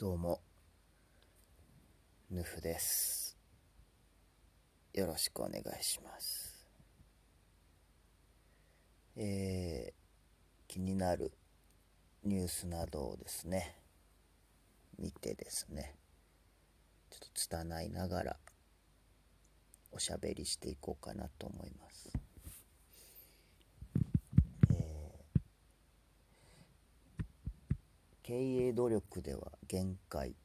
どうも、ヌフです。よろしくお願いします。えー、気になるニュースなどをですね、見てですね、ちょっと拙いながらおしゃべりしていこうかなと思います。経営努力では限界。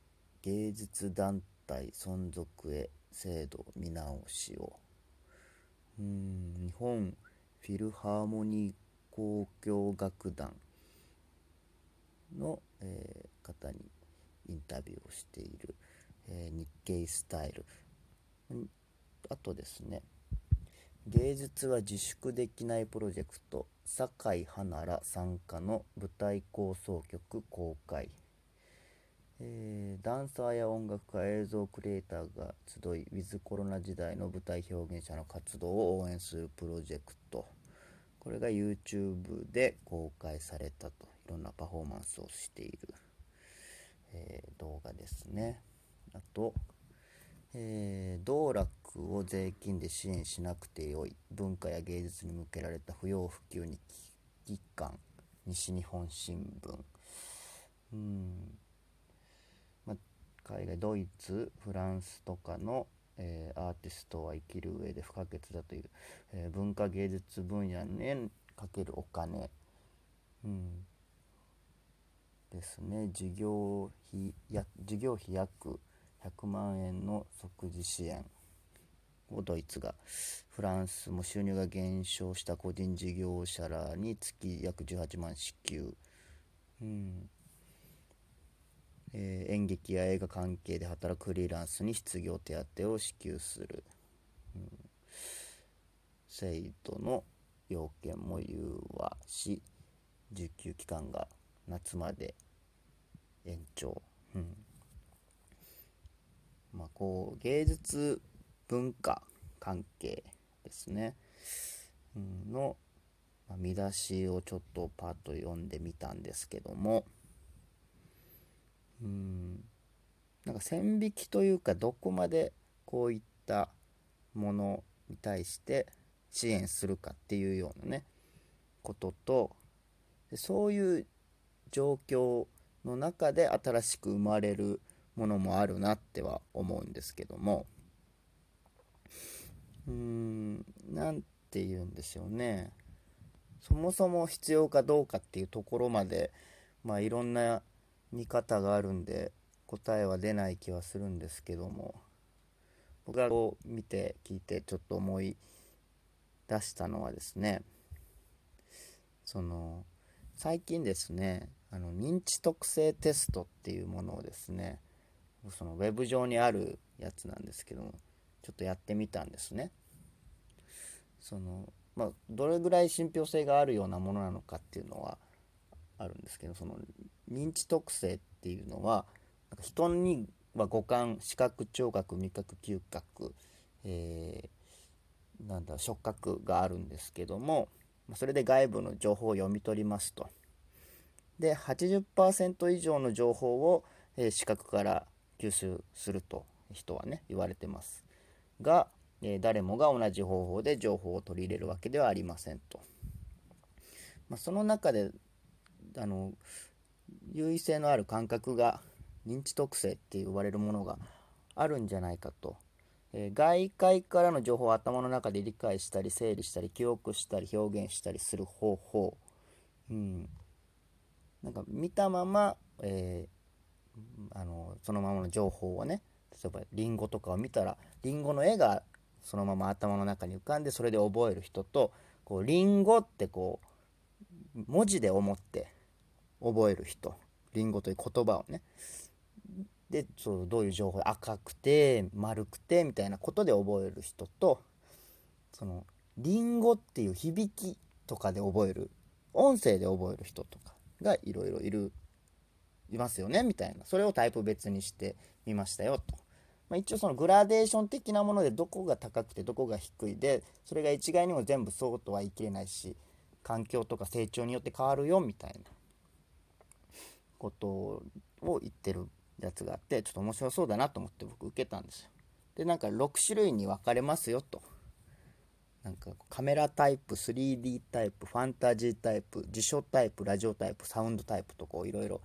芸術団体存続へ制度見直しを。うん。日本フィルハーモニー交響楽団の、えー方にインタビューをしている、えー日経スタイル。あとですね。芸術は自粛できないプロジェクト。酒井花ら参加の舞台構想曲公開、えーダンサーや音楽家映像クリエイターが集いウィズコロナ時代の舞台表現者の活動を応援するプロジェクト。これが YouTube で公開されたといろんなパフォーマンスをしている、えー動画ですね。あとえー道楽を税金で支援しなくてよい文化や芸術に向けられた不要不急に危機感西日本新聞。うん、ま、海外ドイツフランスとかの、えーアーティストは生きる上で不可欠だという、えー文化芸術分野にかけるお金、うん、ですね。事業費や事業費約100万円の即時支援をドイツが。フランスも収入が減少した個人事業者らに月約18万支給、うん。えー演劇や映画関係で働くフリーランスに失業手当を支給する、うん。制度の要件も融和し受給期間が夏まで延長、うん。まあ、こう芸術文化関係ですね、うんの、ま見出しをちょっとパッと読んでみたんですけども。うんなんか線引きというかどこまでこういったものに対して支援するかっていうようなねこととそういう状況の中で新しく生まれるものもあるなっては思うんですけども。うーんなんて言うんでしょうね。そもそも必要かどうかっていうところまでまあいろんな見方があるんで答えは出ない気はするんですけども。僕がこう見て聞いてちょっと思い出したのはですねその最近ですねあの認知特性テストっていうものをですねそのウェブ上にあるやつなんですけどもちょっとやってみたんですねそのまあどれぐらい信憑性があるようなものなのかっていうのはあるんですけどその認知特性っていうのはなんか人には五感視覚聴覚味覚嗅覚、えーなんだ触覚があるんですけどもそれで外部の情報を読み取りますと。で80%以上の情報を、えー視覚から吸収すると人はね言われてますが、えー誰もが同じ方法で情報を取り入れるわけではありませんと。まあ、その中であの優位性のある感覚が認知特性って言われるものがあるんじゃないかと、えー外界からの情報を頭の中で理解したり整理したり記憶したり表現したりする方法、うん、なんか見たまま、えーあのそのままの情報をね例えばリンゴとかを見たらリンゴの絵がそのまま頭の中に浮かんでそれで覚える人とこうリンゴってこう文字で思って覚える人リンゴという言葉をねでそうどういう情報赤くて丸くてみたいなことで覚える人とそのリンゴっていう響きとかで覚える音声で覚える人とかがいろいろいるいますよねみたいな。それをタイプ別にしてみましたよと、まあ、一応そのグラデーション的なものでどこが高くてどこが低いでそれが一概にも全部そうとは言い切れないし環境とか成長によって変わるよみたいな。ことを言ってるやつがあってちょっと面白そうだなと思って僕受けたんですよ。でなんか6種類に分かれますよと。なんかカメラタイプ 3D タイプファンタジータイプ辞書タイプラジオタイプサウンドタイプとこういろいろ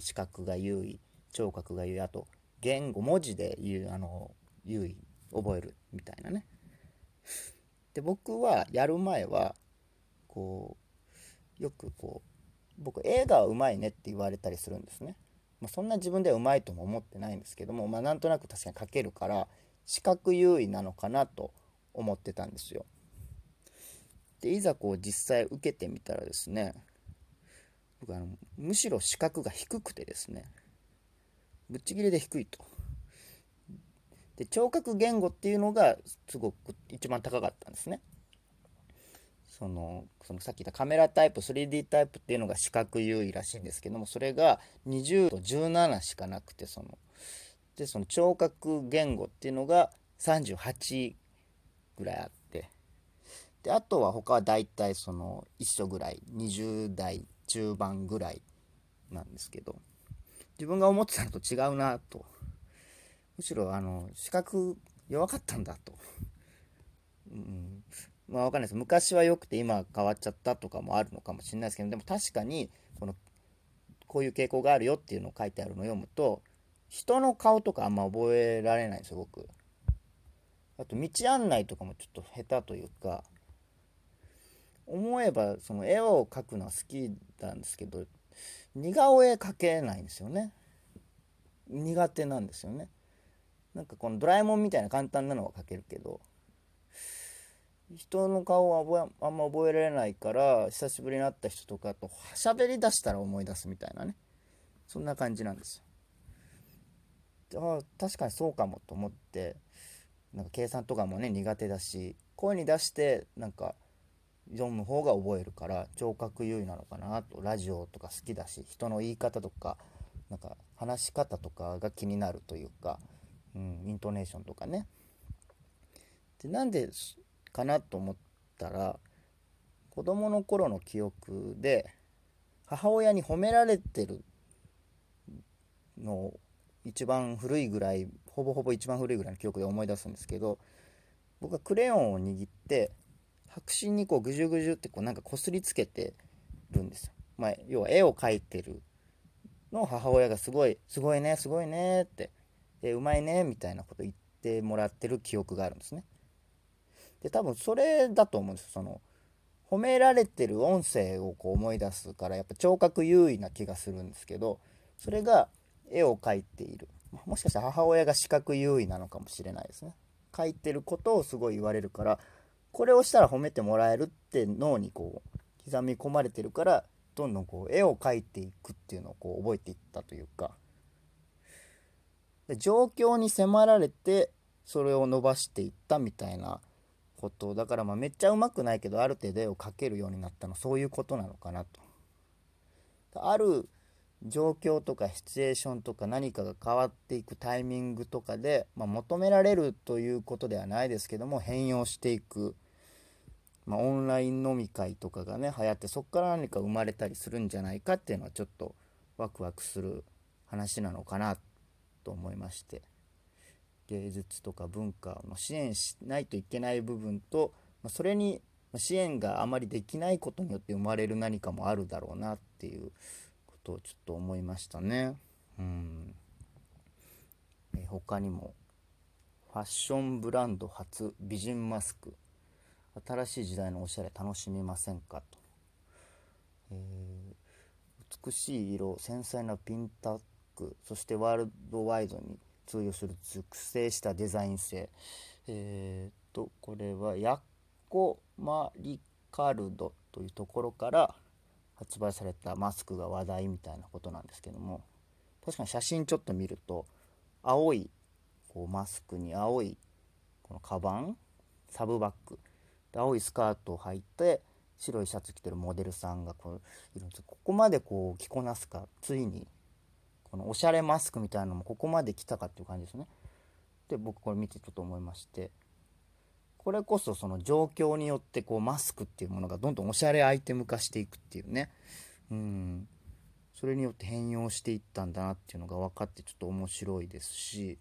視覚が優位聴覚が優位あと言語文字で言うあの優位覚えるみたいなね。で僕はやる前はこうよくこう僕映画はうまいねって言われたりするんですね、まあ、そんな自分ではうまいとも思ってないんですけども、まあ、なんとなく確かに書けるから視覚優位なのかなと思ってたんですよ。でいざこう実際受けてみたらですね僕あのむしろ視覚が低くてですねぶっちぎりで低いと。で聴覚言語っていうのがすごく一番高かったんですね。そのそのさっき言ったカメラタイプ 3D タイプっていうのが視覚優位らしいんですけどもそれが20と17しかなくてそのでその聴覚言語っていうのが38ぐらいあって。であとは他は大体その一緒ぐらい20代中盤ぐらいなんですけど自分が思ってたのと違うなと。むしろあの視覚弱かったんだと、うん、まあわかんないです。昔は良くて今変わっちゃったとかもあるのかもしれないですけどでも確かにこのこういう傾向があるよっていうのを書いてあるのを読むと人の顔とかあんま覚えられないんですよ僕。あと道案内とかもちょっと下手というか思えばその絵を描くのは好きなんですけど似顔絵描けないんですよね。苦手なんですよね。なんかこのドラえもんみたいな簡単なのは描けるけど人の顔は覚えあんま覚えられないから久しぶりに会った人とかと喋りだしたら思い出すみたいなね。そんな感じなんですよ。あ確かにそうかもと思ってなんか計算とかもね苦手だし声に出してなんか読む方が覚えるから聴覚優位なのかなと。ラジオとか好きだし人の言い方とかなんか話し方とかが気になるというか、うん、イントネーションとかね。でなんでかなと思ったら子供の頃の記憶で母親に褒められてるの一番古いぐらいほぼほぼ一番古いぐらいの記憶で思い出すんですけど僕はクレヨンを握って白紙にこうぐじゅぐじゅってこうなんかこすりつけてるんですよ。まあ、要は絵を描いてるのを母親がすごい「すごいねすごいね」って「えうまいね」みたいなこと言ってもらってる記憶があるんですね。で多分それだと思うんですよその褒められてる音声をこう思い出すからやっぱ聴覚優位な気がするんですけどそれが絵を描いているもしかしたら母親が視覚優位なのかもしれないですね描いてることをすごい言われるからこれをしたら褒めてもらえるって脳にこう刻み込まれてるからどんどんこう絵を描いていくっていうのをこう覚えていったというか。で状況に迫られてそれを伸ばしていったみたいなこと。だからまあめっちゃうまくないけどある程度絵を描けるようになったの。そういうことなのかなと。ある状況とかシチュエーションとか何かが変わっていくタイミングとかで、まあ、求められるということではないですけども変容していく。まあ、オンライン飲み会とかがね流行ってそこから何か生まれたりするんじゃないかっていうのはちょっとワクワクする話なのかなと思いまして。芸術とか文化の支援しないといけない部分と、まあ、それに支援があまりできないことによって生まれる何かもあるだろうなっていうことをちょっと思いましたね。うん。え他にもファッションブランド初美人マスク。新しい時代のおしゃれ楽しみませんかと、えー、美しい色繊細なピンタックそしてワールドワイドに通用する熟成したデザイン性。えっ、とこれはヤッコマリカルドというところから発売されたマスクが話題みたいなことなんですけども。確かに写真ちょっと見ると青いこうマスクに青いこのカバンサブバッグ。青いスカートを履いて白いシャツ着てるモデルさんがこういるんですここまでこう着こなすかついにこのおしゃれマスクみたいなのもここまで来たかっていう感じですね。で僕これ見てちょっと思いまして。これこそその状況によってこうマスクっていうものがどんどんおしゃれアイテム化していくっていうね。うん。それによって変容していったんだなっていうのが分かってちょっと面白いですし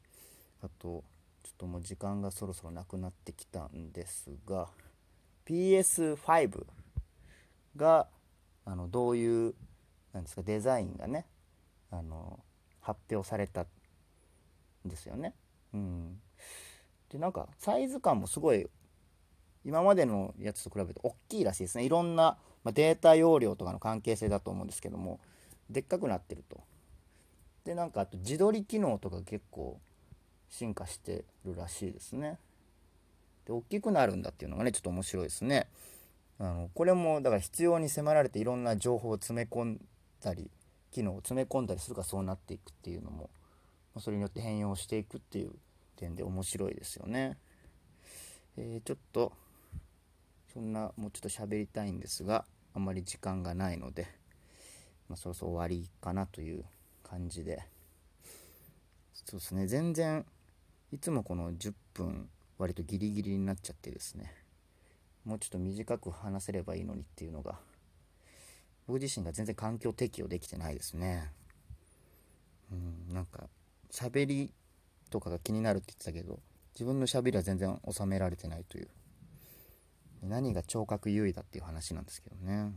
あとちょっともう時間がそろそろなくなってきたんですが。PS5 があのどういうなんですかデザインがねあの発表されたんですよね。うん、でなんかサイズ感もすごい今までのやつと比べて大きいらしいですね。いろんな、まあ、データ容量とかの関係性だと思うんですけどもでっかくなってると。でなんかあと自撮り機能とか結構進化してるらしいですね。で大きくなるんだっていうのがねちょっと面白いですね。あのこれもだから必要に迫られていろんな情報を詰め込んだり機能を詰め込んだりするかそうなっていくっていうのもそれによって変容していくっていう点で面白いですよね。えー、ちょっとそんなもうちょっと喋りたいんですがあんまり時間がないので、まあ、そろそろ終わりかなという感じで。そうですね。全然いつもこの10分割とギリギリになっちゃってですね。もうちょっと短く話せればいいのにっていうのが僕自身が全然環境適用できてないですね。うんなんか喋りとかが気になるって言ってたけど自分の喋りは全然収められてないという。何が聴覚優位だっていう話なんですけどね、うん。